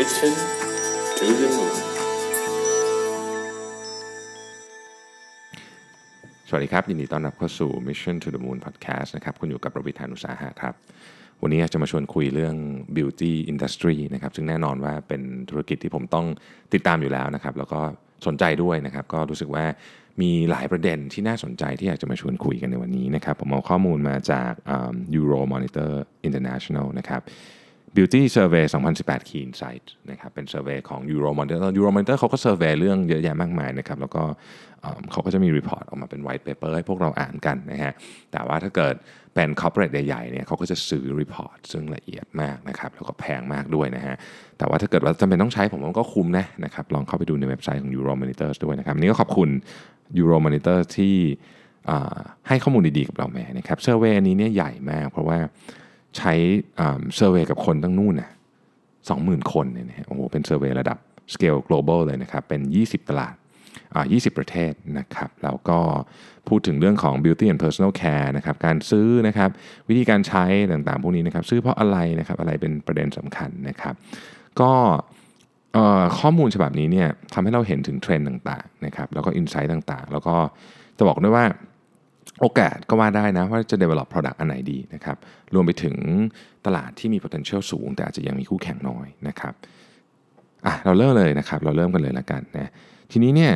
Mission to the Moon สวัสดีครับ ยินดีต้อนรับเข้าสู่ Mission to the Moon Podcast นะครับ คุณอยู่กับประวิธานุสาหะครับ วันนี้จะมาชวนคุยเรื่อง beauty industry นะครับ ซึ่งแน่นอนว่าเป็นธุรกิจที่ผมต้องติดตามอยู่แล้วนะครับ แล้วก็สนใจด้วยนะครับ ก็รู้สึกว่ามีหลายประเด็นที่น่าสนใจที่อยากจะมาชวนคุยกันในวันนี้นะครับ ผมเอาข้อมูลมาจาก Euro Monitor International นะครับ Beauty Survey 2018 Key Insight นะครับเป็น survey ของ Euro Monitor Euro Monitor เขาก็ survey เรื่องเยอะแยะมากมายนะครับแล้วก็เขาก็จะมี report ออกมาเป็น white paper ให้พวกเราอ่านกันนะฮะแต่ว่าถ้าเกิดเป็น corporate ใหญ่ๆเนี่ยเขาก็จะซื้อ report ซึ่งละเอียดมากนะครับแล้วก็แพงมากด้วยนะฮะแต่ว่าถ้าเกิดว่าจำเป็นต้องใช้ผมว่าก็คุ้มนะนะครับลองเข้าไปดูในเว็บไซต์ของ Euro Monitor ด้วยนะครับวันนี้ก็ขอบคุณ Euro Monitor ที่ให้ข้อมูลดีๆกับเราแม่นะครับ survey อันนี้เนี่ยใหญ่มากเพราะว่า ใช้เซอร์เวยกับคนตั้งนู่นนะสองหมื่นคนเนี่ยนะฮะโอ้โหเป็นเซอร์เวยระดับ scale global เลยนะครับ เป็น 20 ตลาดอ่า20 ประเทศนะครับ แล้วก็พูดถึงเรื่องของ beauty and personal care นะครับ การซื้อนะครับ วิธีการใช้ต่างๆ พวกนี้นะครับ ซื้อเพราะอะไรนะครับ อะไรเป็นประเด็นสำคัญนะครับ ก็ข้อมูลฉบับนี้เนี่ยทำให้เราเห็นถึงเทรนด์ต่างๆนะครับ แล้วก็อินไซต์ต่างๆ แล้วก็จะบอกด้วยว่า โอกาสก็ว่าได้นะว่าจะ develop product อันไหนดีนะครับรวมไปถึงตลาดที่มี potential สูง แต่อาจจะยังมีคู่แข่งน้อยนะครับอะเราเริ่มเลยนะครับ เราเริ่มกันเลยละกันนะทีนี้เนี่ย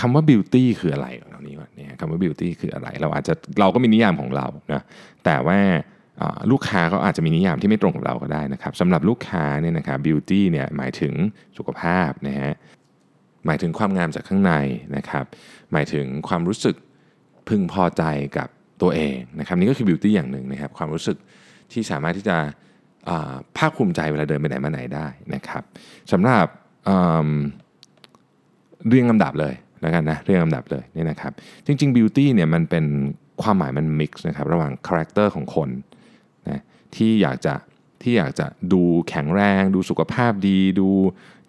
คำว่า beauty คืออะไรเรานี้ก่อนเนี่ยคำว่า beauty คืออะไร เราอาจจะเราก็มีนิยามของเรานะแต่ว่าลูกค้าก็อาจจะมีนิยามที่ไม่ตรงกับเราก็ได้นะครับสำหรับลูกค้าเนี่ยนะครับ beauty เนี่ยหมายถึงสุขภาพนะฮะหมายถึงความงามจากข้างในนะครับ หมายถึงความรู้สึก พึงพอใจกับตัวเองนะครับนี่ก็คือ beauty อย่างหนึ่งนะครับความรู้สึกที่สามารถที่จะอ่าภาคภูมิใจเวลาเดินไปไหนมาไหนได้นะครับสำหรับอืมเรียงลำดับเลยแล้วกันนะเรียงลำดับเลยนี่นะครับจริงๆ beauty เนี่ยมันเป็นความหมายมัน mix นะครับระหว่าง character ของคนนะที่อยากจะที่อยากจะดูแข็งแรง ดูสุขภาพดีดู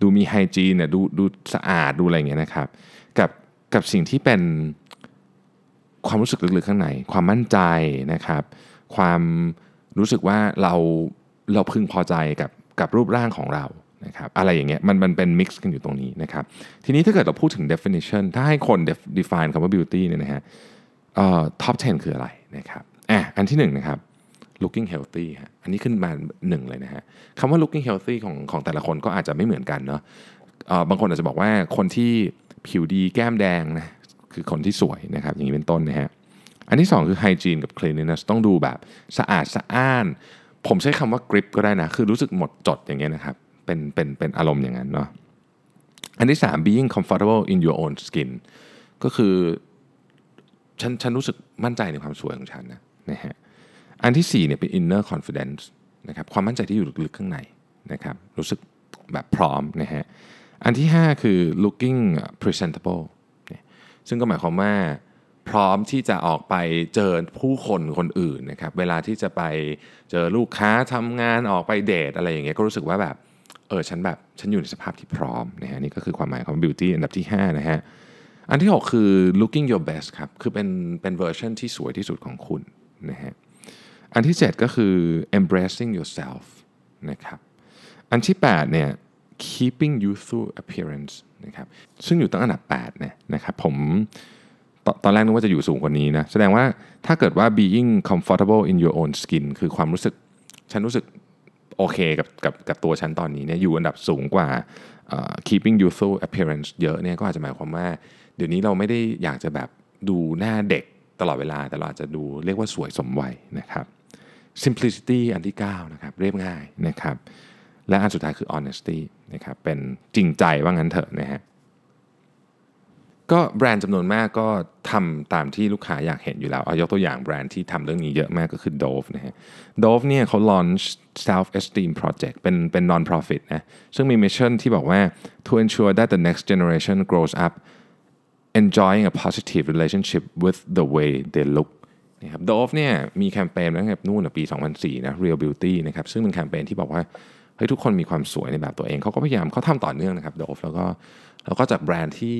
ดูมีไฮจีนเนี่ยดูดูสะอาดดูอะไรอย่างเงี้ยนะครับกับกับสิ่งที่เป็น ความรู้สึกลึกๆข้างใน ความมั่นใจนะครับ ความรู้สึกว่าเราเราพึงพอใจกับกับรูปร่างของเรานะครับอะไรอย่างเงี้ยมันมันเป็นมิกซ์กันอยู่ตรงนี้นะครับทีนี้ถ้าเกิดเราพูดถึง definition ถ้าให้คน define คำว่า beauty เนี่ยนะฮะเอ่อ top 10 คืออะไรนะครับอะอันที่หนึ่งนะครับ looking healthy ฮะอันนี้ขึ้นมาหนึ่งเลยนะฮะคำว่า looking healthy ของของแต่ละคนก็อาจจะไม่เหมือนกันเนาะเอ่อบางคนอาจจะบอกว่าคนที่ผิวดีแก้มแดงนะ คือคนที่สวยนะครับอย่างนี้เป็นต้นนะฮะอันที่สองคือ hygiene กับ cleanliness ต้องดูแบบสะอาดสะอ้าน ผมใช้คำว่า grip ก็ได้นะ คือรู้สึกหมดจดอย่างเงี้ยนะครับ เป็นเป็นเป็นอารมณ์อย่างนั้นเนาะอันที่สาม being comfortable in your own skin ก็คือฉันฉันรู้สึกมั่นใจในความสวยของฉันนะนะฮะอันที่4เนี่ยเป็น inner confidence นะครับความมั่นใจที่อยู่ลึกๆข้างในนะครับรู้สึกแบบพร้อมนะฮะอันที่ 5 คือ looking presentable ซึ่งก็หมายความว่าพร้อมที่จะออกไปเจอผู้คนคนอื่นนะครับ เวลาที่จะไปเจอลูกค้าทำงานออกไปเดทอะไรอย่างเงี้ยก็รู้สึกว่าแบบเออฉันแบบฉันอยู่ในสภาพที่พร้อมนะฮะนี่ก็คือความหมายของ beauty อันดับที่ 5 นะฮะ อันที่ 6 คือ looking your best ครับ คือเป็นเป็นเวอร์ชันที่สวยที่สุดของคุณนะฮะอันที่ 7 ก็คือ embracing yourself นะครับอันที่ 8 เนี่ย keeping youthful appearance นะครับซึ่งอยู่ตั้งอันดับ8เนี่ยนะครับผมตตอนแรกนึกว่าจะอยู่สูงกว่านี้นะ แสดงว่าถ้าเกิดว่า being comfortable in your own skin คือความรู้สึก ฉันรู้สึกโอเคกับกับกับตัวฉันตอนนี้เนี่ยอยู่อันดับสูงกว่าเอ่อ keeping youthful appearance เยอะเนี่ยก็อาจจะหมายความว่า เดี๋ยวนี้เราไม่ได้อยากจะแบบดูหน้าเด็กตลอดเวลา แต่เราอาจจะดูเรียกว่าสวยสมวัยนะครับ simplicity อันที่ 9 นะครับ เรียบง่ายนะครับ และอันสุดท้ายคือ honesty นะครับเป็นจริงใจว่างั้นเถอะนะฮะก็แบรนด์จำนวนมากก็ทำตามที่ลูกค้าอยากเห็นอยู่แล้ว เอายกตัวอย่างแบรนด์ที่ทำเรื่องนี้เยอะมากก็คือ Dove นะฮะ Dove เนี่ยเขา launch self esteem project เป็นเป็น non profit นะซึ่งมี mission ที่บอกว่า to ensure that the next generation grows up enjoying a positive relationship with the way they look นะครับ Dove เนี่ยมีแคมเปญตั้งแต่นู่นปี 2004นะ Real Beauty นะครับซึ่งเป็นแคมเปญที่บอกว่า เฮ้ยทุกคนมีความสวยในแบบตัวเองเขาก็พยายามเขาทำต่อเนื่องนะครับ Dove แล้วก็แล้วก็จากแบรนด์ที่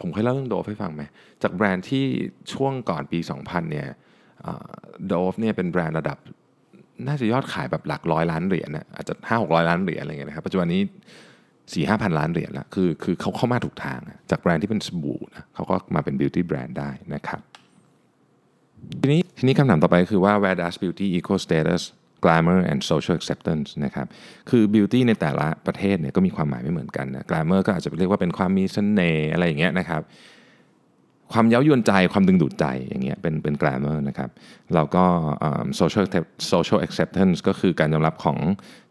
ผมเคยเล่าเรื่อง Dove ให้ฟังไหมจากแบรนด์ที่ช่วงก่อนปี 2000 เนี่ย Dove เนี่ยเป็นแบรนด์ระดับน่าจะยอดขายแบบหลักร้อยล้านเหรียญนะอาจจะห้าหกร้อยล้านเหรียญอะไรเงี้ยนะครับปัจจุบันนี้สี่ห้าพันล้านเหรียญละคือคือเขาเข้ามาถูกทาง จากแบรนด์ที่เป็นสบู่นะเขาก็มาเป็นบิวตี้แบรนด์ได้นะครับทีนี้ทีนี้คำถามต่อไปคือว่า where does beauty equal status glamour and social acceptance นะครับ คือ beauty ในแต่ละประเทศเนี่ยก็มีความหมายไม่เหมือนกันนะ glamour ก็อาจจะเรียกว่าเป็นความมีเสน่ห์อะไรอย่างเงี้ยนะครับ ความเย้ายวนใจ ความดึงดูดใจอย่างเงี้ยเป็นเป็น glamour นะครับ แล้วก็ social social acceptance ก็คือการยอมรับของ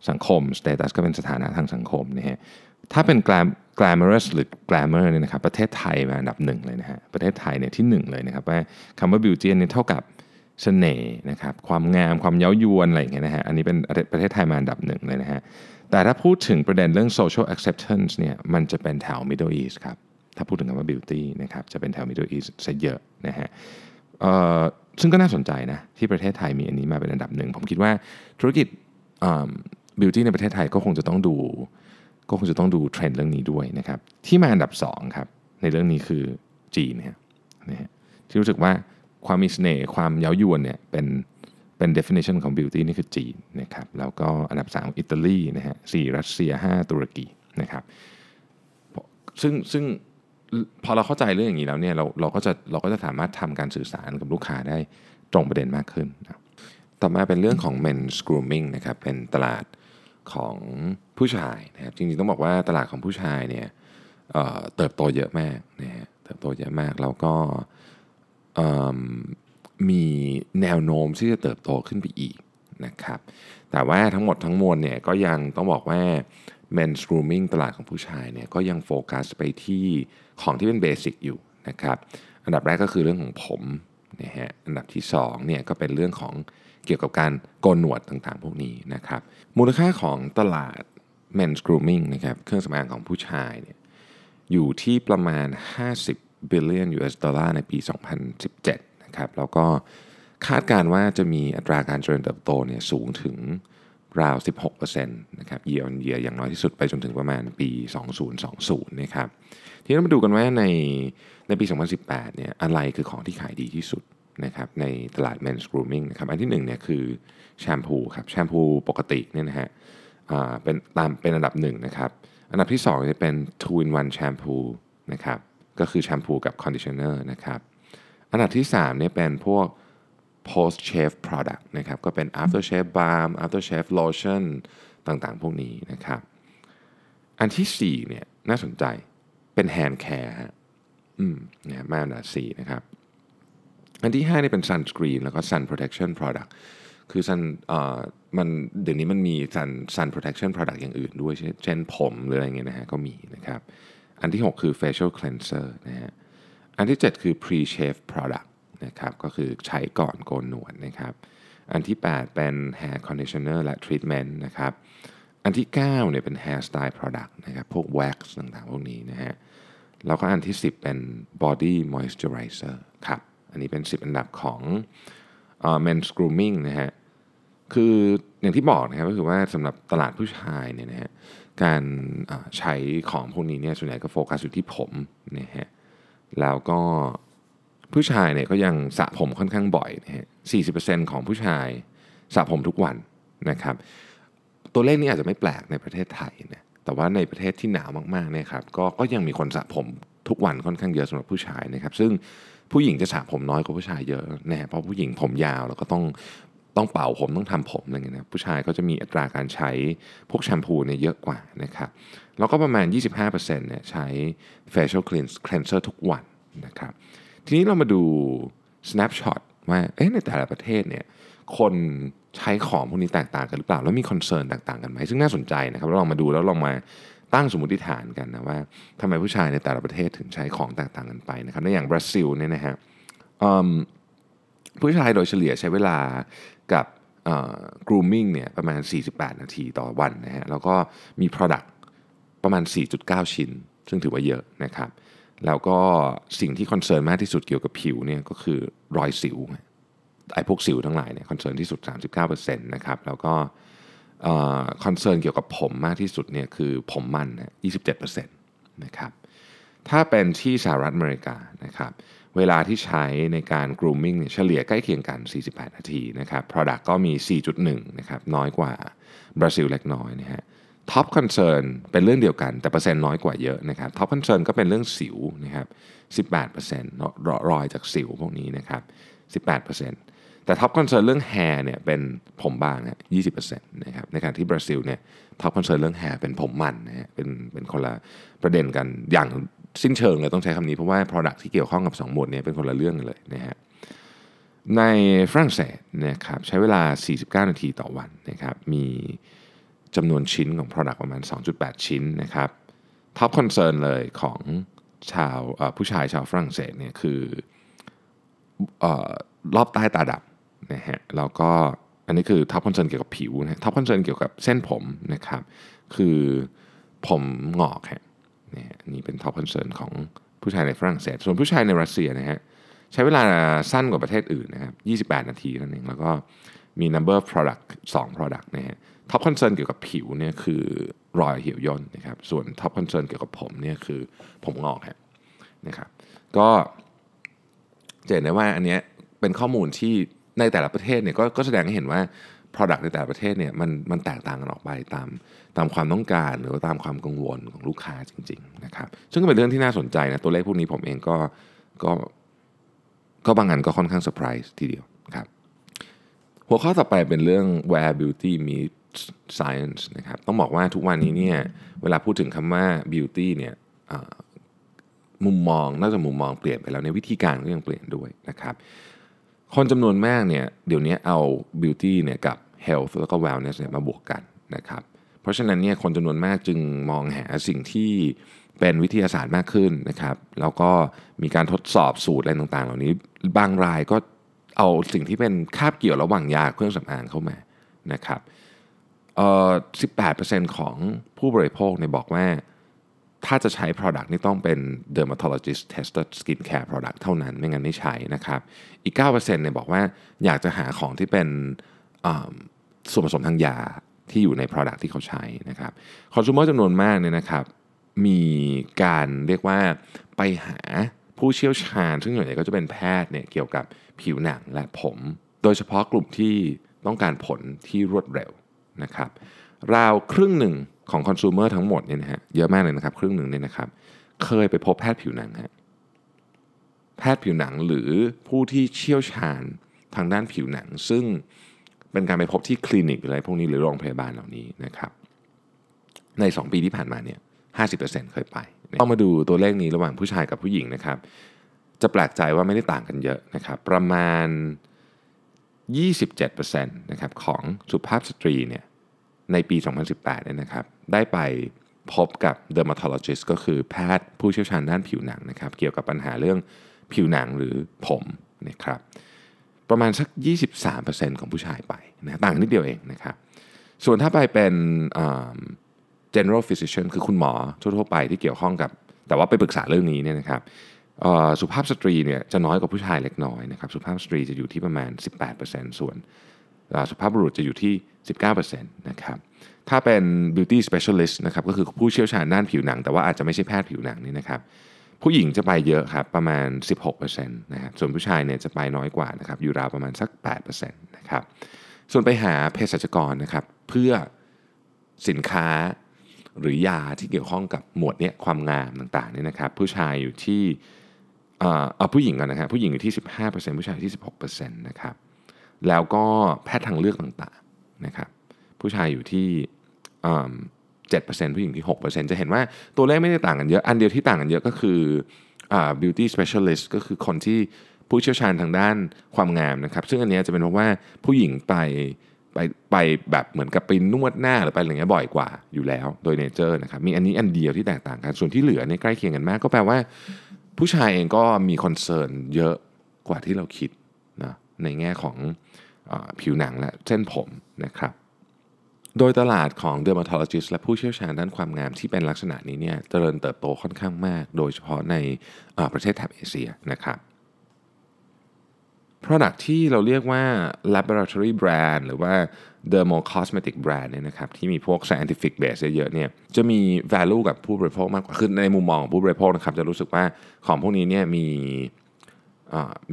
สังคม status ก็เป็นสถานะทางสังคมนะฮะ ถ้าเป็น glamorous หรือ glamour เนี่ยนะครับ ประเทศไทยมาอันดับหนึ่งเลยนะฮะ ประเทศไทยเนี่ยที่หนึ่งเลยนะครับว่าคำว่า beauty เนี่ยเท่ากับ สน่ห์นะครับความงามความเย้ายวนอะไรอย่างเงี้ยนะฮะอันนี้เป็นประเทศไทยมาอันดับหนึ่งเลยนะฮะแต่ถ้าพูดถึงประเด็นเรื่อง social acceptance เนี่ยมันจะเป็นแถว middle east ครับถ้าพูดถึงคำว่า beauty นะครับจะเป็นแถว middle east ซะเยอะนะฮะซึ่งก็น่าสนใจนะที่ประเทศไทยมีอันนี้มาเป็นอันดับหนึ่งผมคิดว่าธุรกิจ beauty ในประเทศไทยก็คงจะต้องดู ก็คงจะต้องดูเทรนด์เรื่องนี้ด้วยนะครับที่มาอันดับ2ครับในเรื่องนี้คือจีนนะฮะที่รู้สึกว่า ความมีเสน่ห์ความเย้ายวนเนี่ยเป็นเป็น definition ของ beauty นี่คือจีนนะครับแล้วก็อันดับ 3 อิตาลีนะฮะสรัสเซีย 5 ตุรกีนะครับซึ่งซึ่งพอเราเข้าใจเรื่องอย่างนี้แล้วเนี่ยเราเราก็จะเราก็จะสามารถทำการสื่อสารกับลูกค้าได้ตรงประเด็นมากขึ้นนะต่อมาเป็นเรื่องของ men's grooming นะครับเป็นตลาดของผู้ชายนะครับจริงๆต้องบอกว่าตลาดของผู้ชายเนี่ยเเติบโตเยอะมากนะฮะเติบโตเยอะมากแล้วก็ มีแนวโน้มที่จะเติบโตขึ้นไปอีกนะครับ แต่ว่าทั้งหมดทั้งมวลเนี่ยก็ยังต้องบอกว่า men's grooming ตลาดของผู้ชายเนี่ยก็ยังโฟกัสไปที่ของที่เป็นเบสิกอยู่นะครับ อันดับแรกก็คือเรื่องของผมนะฮะ อันดับที่2เนี่ยก็เป็นเรื่องของเกี่ยวกับการโกนหนวดต่างๆ พวกนี้นะครับ มูลค่าของตลาด men's grooming นะครับ เครื่องสำอางของผู้ชายเนี่ยอยู่ที่ประมาณ 50 billion US ดอลลาร์ในปี 2017 นะครับ แล้วก็คาดการว่าจะมีอัตราการเจริญเติบโตเนี่ยสูงถึงราว 16%นะครับ year on year อย่างน้อยที่สุดไปจนถึงประมาณปี 2020 นะครับ ทีนี้เรามาดูกันว่าในในปี 2018 เนี่ยอะไรคือของที่ขายดีที่สุดนะครับในตลาด men's grooming นะครับ อันที่1เนี่ยคือแชมพูครับ แชมพูปกติเนี่ยนะฮะเป็นตามเป็นอันดับหนึ่งนะครับ อันดับที่2จะเป็น two in one แชมพูนะครับ ก็คือแชมพูกับคอนดิชเนอร์นะครับอันดับที่3เนี่ยเป็นพวก post shave product นะครับก็เป็น after shave balm after shave lotion ต่างๆ พวกนี้นะครับ อันที่4เนี่ยน่าสนใจเป็น hand care ฮะอืมนี่ยมาอันดับ4นะครับ อันที่5นี่ยเป็น sunscreen แล้วก็ sun protection product คือ sun เอ่อมันเดี๋ยวนี้มันมี sun sun protection product อย่างอื่นด้วย เช่นผมหรืออะไรเงี้ยนะฮะก็มีนะครับ อันที่ 6 คือ facial cleanser นะฮะอันที่ 7 คือ pre shave product นะครับก็คือใช้ก่อนโกนหนวดนะครับ อันที่ 8 เป็น hair conditioner และ treatment นะครับ อันที่ 9เนี่ยเป็น hair style product นะครับพวก wax ต่างๆ พวกนี้นะฮะแล้วก็อันที่ 10 เป็น body moisturizer ครับ อันนี้เป็น 10 อันดับของ uh, men's grooming นะฮะ คืออย่างที่บอกนะครับก็คือว่าสำหรับตลาดผู้ชายเนี่ยนะฮะการใช้ของพวกนี้เนี่ยส่วนใหญ่ก็โฟกัสอยู่ที่ผมนะฮะแล้วก็ผู้ชายเนี่ยก็ยังสระผมค่อนข้างบ่อยนะฮะ40%ของผู้ชายสระผมทุกวันนะครับ ตัวเลขนี้อาจจะไม่แปลกในประเทศไทยนะแต่ว่าในประเทศที่หนาวมากๆเนี่ยครับก็ก็ยังมีคนสระผมทุกวันค่อนข้างเยอะสำหรับผู้ชายนะครับ ซึ่งผู้หญิงจะสระผมน้อยกว่าผู้ชายเยอะนะเพราะผู้หญิงผมยาวแล้วก็ต้อง ต้องเป่าผมต้องทำผมอะไรเงี้ยนะผู้ชายก็จะมีอัตราการใช้พวกแชมพูเนี่ยเยอะกว่านะครับแล้วก็ประมาณ 25%เนี่ยใช้ facial cleanser ทุกวันนะครับทีนี้เรามาดู snapshot ว่าในแต่ละประเทศเนี่ยคนใช้ของพวกนี้แตกต่างกันหรือเปล่า แล้วมีคอนเซิร์นแตกต่างกันไหมซึ่งน่าสนใจนะครับเราลองมาดูแล้วลองมาตั้งสมมติฐานกันนะว่าทำไมผู้ชายในแต่ละประเทศถึงใช้ของแตกต่างกันไปนะครับในอย่างบราซิลเนี่ยนะฮะผู้ชายโดยเฉลี่ยใช้เวลา กับ grooming เนี่ยประมาณ 48 นาทีต่อวันนะฮะแล้วก็มี product ประมาณ 4.9 ชิ้น ซึ่งถือว่าเยอะนะครับ แล้วก็สิ่งที่ concern มากที่สุดเกี่ยวกับผิวเนี่ยก็คือรอยสิวไอ้พวกสิวทั้งหลายเนี่ย concern ที่สุด 39%นะครับแล้วก็concern เกี่ยวกับผมมากที่สุดเนี่ยคือผมมัน 27%นะครับถ้าเป็นที่สหรัฐอเมริกานะครับ เวลาที่ใช้ในการ grooming เนี่ยเฉลี่ยใกล้เคียงกัน 48 นาทีนะครับ Product ก็มี 4.1 นะครับ น้อยกว่าบราซิลเล็กน้อยนะฮะ Top Concern เป็นเรื่องเดียวกันแต่เปอร์เซ็นต์น้อยกว่าเยอะนะครับ Top Concern ก็เป็นเรื่องสิวนะครับ 18%รอยจากสิวพวกนี้นะครับ 18%แต่ Top Concern เรื่อง hair เนี่ยเป็นผมบางเนี่ย20%นะครับ ในขณะที่บราซิลเนี่ย Top Concern เรื่อง hair เป็นผมมันนะฮะ เป็นเป็นคนละประเด็นกันอย่าง สิ้นเชิงเลยต้องใช้คำนี้เพราะว่า Product ที่เกี่ยวข้องกับ 2 หมวดเนี่ยเป็นคนละเรื่องกันเลยนะฮะในฝรั่งเศสนะครับใช้เวลา 49 นาทีต่อวันนะครับมีจำนวนชิ้นของ Product ประมาณ 2.8 ชิ้นนะครับ top concern เลยของชาวผู้ชายชาวฝรั่งเศสเนี่ยคืออรอบใต้ตาดำนะฮะแล้วก็อันนี้คือ top concern เกี่ยวกับผิวนะ top concern เกี่ยวกับเส้นผมนะครับคือผมหงอกฮะ นี่นี่เป็น top concern ของผู้ชายในฝรั่งเศส ส่วนผู้ชายในรัสเซียนะฮะใช้เวลาสั้นกว่าประเทศอื่นนะครับ28 นาทีนั่นเองแล้วก็มี number of product 2 product นะฮะ top concern เกี่ยวกับผิวเนี่ยคือรอยเหี่ยวย่นนะครับส่วน top concern เกี่ยวกับผมเนี่ยคือผมหงอกฮะนะครับก็จะเห็นได้ว่าอันเนี้ยเป็นข้อมูลที่ในแต่ละประเทศเนี่ยก็ก็แสดงให้เห็นว่า Product ในแต่ประเทศเนี่ยมันมันแตกต่างกันออกไปตามตามความต้องการหรือว่าตามความกังวลของลูกค้าจริงๆนะครับซึ่งก็เป็นเรื่องที่น่าสนใจนะตัวเลขพวกนี้ผมเองก็ก็ก็บางอันก็ค่อนข้างเซอร์ไพรส์ทีเดียวครับหัวข้อต่อไปเป็นเรื่อง where beauty meets science นะครับต้องบอกว่าทุกวันนี้เนี่ยเวลาพูดถึงคำว่า beauty เนี่ยมุมมองนอกจากมุมมองเปลี่ยนไปแล้วในวิธีการก็ยังเปลี่ยนด้วยนะครับ คนจำนวนมากเนี่ยเดี๋ยวนี้เอา beauty เนี่ยกับ health แล้วก็ wellness เนี่ยมาบวกกันนะครับ เพราะฉะนั้นเนี่ยคนจำนวนมากจึงมองหาสิ่งที่เป็นวิทยาศาสตร์มากขึ้นนะครับ แล้วก็มีการทดสอบสูตรอะไรต่างๆ เหล่านี้ บางรายก็เอาสิ่งที่เป็นคาบเกี่ยวระหว่างยาเครื่องสำอางเข้ามานะครับเอ่อ18%ของผู้บริโภคเนี่ยบอกว่า ถ้าจะใช้ Product นี่ต้องเป็น dermatologist tested skincare product เท่านั้นไม่งั้นไม่ใช้นะครับ อีก 9%เนี่ยบอกว่าอยากจะหาของที่เป็นส่วนผสมทางยาที่อยู่ใน Product ที่เขาใช้นะครับคอน sumer จำนวนมากเนี่ยนะครับ มีการเรียกว่าไปหาผู้เชี่ยวชาญ ซึ่งส่วนใหญ่ก็จะเป็นแพทย์เนี่ยเกี่ยวกับผิวหนังและผม โดยเฉพาะกลุ่มที่ต้องการผลที่รวดเร็วนะครับ ราวครึ่งหนึ่ง ของคอน sumer ทั้งหมดเนี่ยนะฮะเยอะมากเลยนะครับ ครึ่งหนึ่งเนี่ยนะครับ เคยไปพบแพทย์ผิวหนังฮะแพทย์ผิวหนังหรือผู้ที่เชี่ยวชาญทางด้านผิวหนัง ซึ่งเป็นการไปพบที่คลินิกอะไรพวกนี้หรือโรงพยาบาลเหล่านี้นะครับ ใน 2 ปีที่ผ่านมาเนี่ย50%เคยไปต้องมาดูตัวเลขนี้ระหว่างผู้ชายกับผู้หญิงนะครับ จะแปลกใจว่าไม่ได้ต่างกันเยอะนะครับ ประมาณ 27%นะครับของสุภาพสตรีเนี่ย ในปี 2018เนี่ยนะครับ ได้ไปพบกับ dermatologist ก็คือแพทย์ผู้เชี่ยวชาญด้านผิวหนังนะครับ เกี่ยวกับปัญหาเรื่องผิวหนังหรือผมนะครับ ประมาณสัก 23%ของผู้ชายไปนะต่างนิดเดียวเองนะครับ ส่วนถ้าไปเป็น general physician คือคุณหมอทั่วๆไปที่เกี่ยวข้องกับ แต่ว่าไปปรึกษาเรื่องนี้เนี่ยนะครับสุภาพสตรีเนี่ยจะน้อยกว่าผู้ชายเล็กน้อยนะครับ สุภาพสตรีจะอยู่ที่ประมาณ 18%ส่วนสุภาพบุรุษจะอยู่ที่ 19%นะครับถ้าเป็น beauty specialist นะครับก็คือผู้เชี่ยวชาญด้านผิวหนัง แต่ว่าอาจจะไม่ใช่แพทย์ผิวหนังนี่นะครับผู้หญิงจะไปเยอะครับประมาณ 16%นะครับส่วนผู้ชายเนี่ยจะไปน้อยกว่านะครับอยู่ราวประมาณสัก 8%นะครับส่วนไปหาเภสัชกรนะครับเพื่อสินค้าหรือยาที่เกี่ยวข้องกับหมวดเนี้ยความงามต่างๆเนี่ยนะครับผู้ชายอยู่ที่เอาผู้หญิงก่อนนะครับผู้หญิงอยู่ที่ 15%ผู้ชายที่ 16%นะครับแล้วก็แพทย์ทางเลือกต่าง นะครับผู้ชายอยู่ที่เจ็ดเปอร์เซ็นต์ผู้หญิงที่ 6%จะเห็นว่าตัวเลขไม่ได้ต่างกันเยอะ อันเดียวที่ต่างกันเยอะก็คืออ่า beauty specialist ก็คือคนที่ผู้เชี่ยวชาญทางด้านความงามนะครับ ซึ่งอันนี้จะเป็นเพราะว่าผู้หญิงไปไปไปแบบเหมือนกับไปนวดหน้าหรือไปอะไรเงี้ยบ่อยกว่าอยู่แล้วโดย nature นะครับมีอันนี้อันเดียวที่แตกต่างกันส่วนที่เหลือเนี่ยใกล้เคียงกันมาก ก็แปลว่า ผู้ชายเองก็มี concern เยอะกว่าที่เราคิดนะในแง่ของ ผิวหนังและเส้นผมนะครับ โดยตลาดของ dermatologist และผู้เชี่ยวชาญด้านความงามที่เป็นลักษณะนี้เนี่ยเจริญเติบโตค่อนข้างมาก โดยเฉพาะในประเทศแถบเอเชียนะครับ Product ที่เราเรียกว่า laboratory brand หรือว่า dermo cosmetic brand เนี่ยนะครับที่มีพวก scientific base เยอะๆเนี่ยจะมี value กับผู้บริโภคมากกว่าคือในมุมมองของผู้บริโภคนะครับจะรู้สึกว่าของพวกนี้เนี่ยมี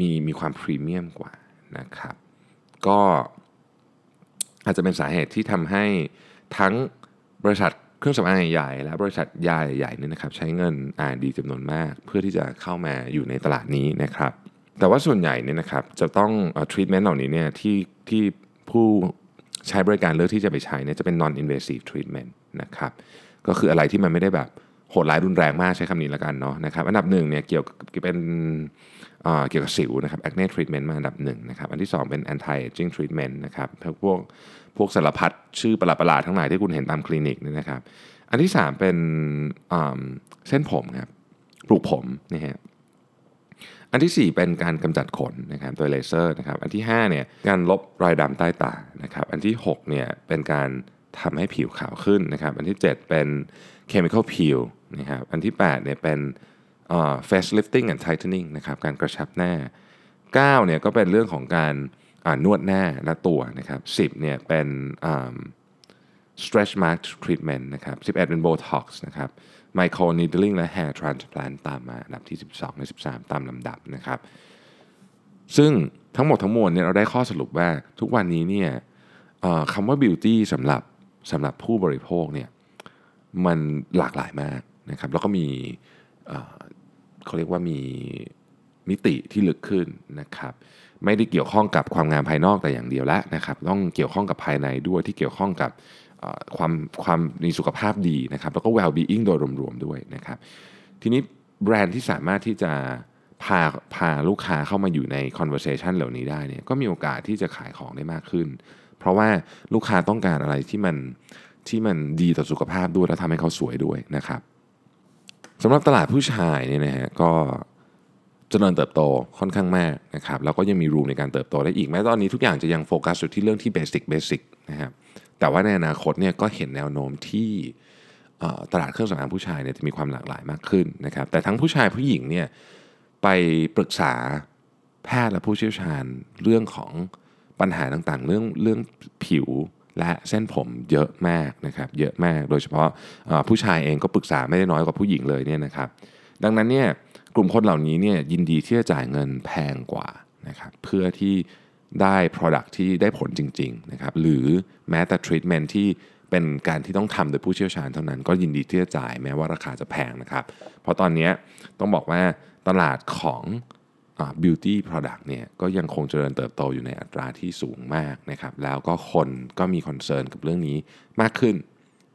มีมีความพรีเมียมกว่านะครับ ก็อาจจะเป็นสาเหตุที่ทำให้ทั้งบริษัทเครื่องสำอางใหญ่และบริษัทยาใหญ่ๆเนี่ยนะครับใช้เงิน R&D จำนวนมาก เพื่อที่จะเข้ามาอยู่ในตลาดนี้นะครับ แต่ว่าส่วนใหญ่เนี่ยนะครับจะต้องทรีทเมนต์เหล่านี้เนี่ยที่ที่ผู้ใช้บริการเลือกที่จะไปใช้เนี่ยจะเป็น non invasive treatment นะครับก็คืออะไรที่มันไม่ได้แบบ โหดร้ายรุนแรงมากใช้คำนี้แล้วกันเนาะนะครับอันดับหนึ่งเนี่ยเกี่ยวกับเป็นเกี่ยวกับสิวนะครับ acne treatment มาอันดับหนึ่งนะครับอันที่สองเป็น anti aging treatment นะครับพวกพวกสารพัดชื่อประหลาดๆทั้งหลายที่คุณเห็นตามคลินิกนี่นะครับ อันที่สามเป็นเส้นผมครับปลูกผมนะฮะอันที่ 4 เป็นการกำจัดขนนะครับโดยเลเซอร์นะครับอันที่5เนี่ยการลบรอยดำใต้ตานะครับอันที่6เนี่ยเป็นการทำให้ผิวขาวขึ้นนะครับอันที่ 7 เป็น chemical peel นะครับอันที่8เนี่ยเป็นเอ่อ face lifting and tightening นะครับการกระชับหน้า9เนี่ยก็เป็นเรื่องของการนวดหน้าและตัวนะครับ10เนี่ยเป็น stretch mark treatment นะครับ11 เป็น botox นะครับ micro needling และ hair transplant ตามมาอันดับที่ 12 และ 13 ตามลำดับนะครับ ซึ่งทั้งหมดทั้งมวลเนี่ยเราได้ข้อสรุปว่าทุกวันนี้เนี่ยคำว่า beauty สำหรับสำหรับผู้บริโภคเนี่ยมันหลากหลายมาก นะครับแล้วก็มีเขาเรียกว่ามีมิติที่ลึกขึ้นนะครับ ไม่ได้เกี่ยวข้องกับความงามภายนอกแต่อย่างเดียวแล้วนะครับ ต้องเกี่ยวข้องกับภายในด้วยที่เกี่ยวข้องกับความความมีสุขภาพดีนะครับ แล้วก็ well being โดยรวมๆด้วยนะครับ ทีนี้แบรนด์ที่สามารถที่จะพาพาลูกค้าเข้ามาอยู่ใน conversation เหล่านี้ได้เนี่ยก็มีโอกาสที่จะขายของได้มากขึ้น เพราะว่าลูกค้าต้องการอะไรที่มันที่มันดีต่อสุขภาพด้วยและทำให้เขาสวยด้วยนะครับ สำหรับตลาดผู้ชายเนี่ยนะฮะก็เจริญเติบโตค่อนข้างมากนะครับแล้วก็ยังมีรูมในการเติบโตได้อีกแม้ตอนนี้ทุกอย่างจะยังโฟกัสอยู่ที่เรื่องที่เบสิกเบสิกนะครับแต่ว่าในอนาคตเนี่ยก็เห็นแนวโน้มที่ตลาดเครื่องสำอางผู้ชายเนี่ยจะมีความหลากหลายมากขึ้นนะครับแต่ทั้งผู้ชายผู้หญิงเนี่ยไปปรึกษาแพทย์และผู้เชี่ยวชาญเรื่องของปัญหาต่างๆ เรื่องเรื่องผิว และเส้นผมเยอะมากนะครับเยอะมากโดยเฉพาะผู้ชายเองก็ปรึกษาไม่ได้น้อยกว่าผู้หญิงเลยเนี่ยนะครับดังนั้นเนี่ยกลุ่มคนเหล่านี้เนี่ยยินดีที่จะจ่ายเงินแพงกว่านะครับเพื่อที่ได้ Product ที่ได้ผลจริงๆนะครับหรือแม้แต่ Treatment ที่เป็นการที่ต้องทำโดยผู้เชี่ยวชาญเท่านั้นก็ยินดีที่จะจ่ายแม้ว่าราคาจะแพงนะครับ เพราะตอนนี้ต้องบอกว่าตลาดของ beauty product เนี่ยก็ยังคงเจริญเติบโตอยู่ในอัตราที่สูงมากนะครับแล้วก็คนก็มีคอนเซิร์นกับเรื่องนี้มากขึ้น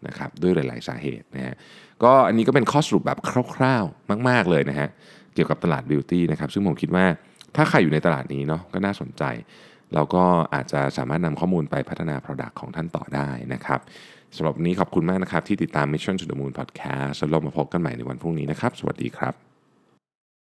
นะครับด้วยหลาย ๆ สาเหตุนะฮะก็อันนี้ก็เป็นข้อสรุปแบบคร่าว ๆ มาก ๆ เลยนะฮะเกี่ยวกับตลาดบิวตี้นะครับซึ่งผมคิดว่าถ้าใครอยู่ในตลาดนี้เนาะก็น่าสนใจ เราก็อาจจะสามารถนำข้อมูลไปพัฒนา Product ของท่านต่อได้นะครับสำหรับวันนี้ขอบคุณมากนะครับที่ติดตาม Mission to the Moon Podcast แล้วเรามาพบกันใหม่ในวันพรุ่งนี้นะครับ สวัสดีครับ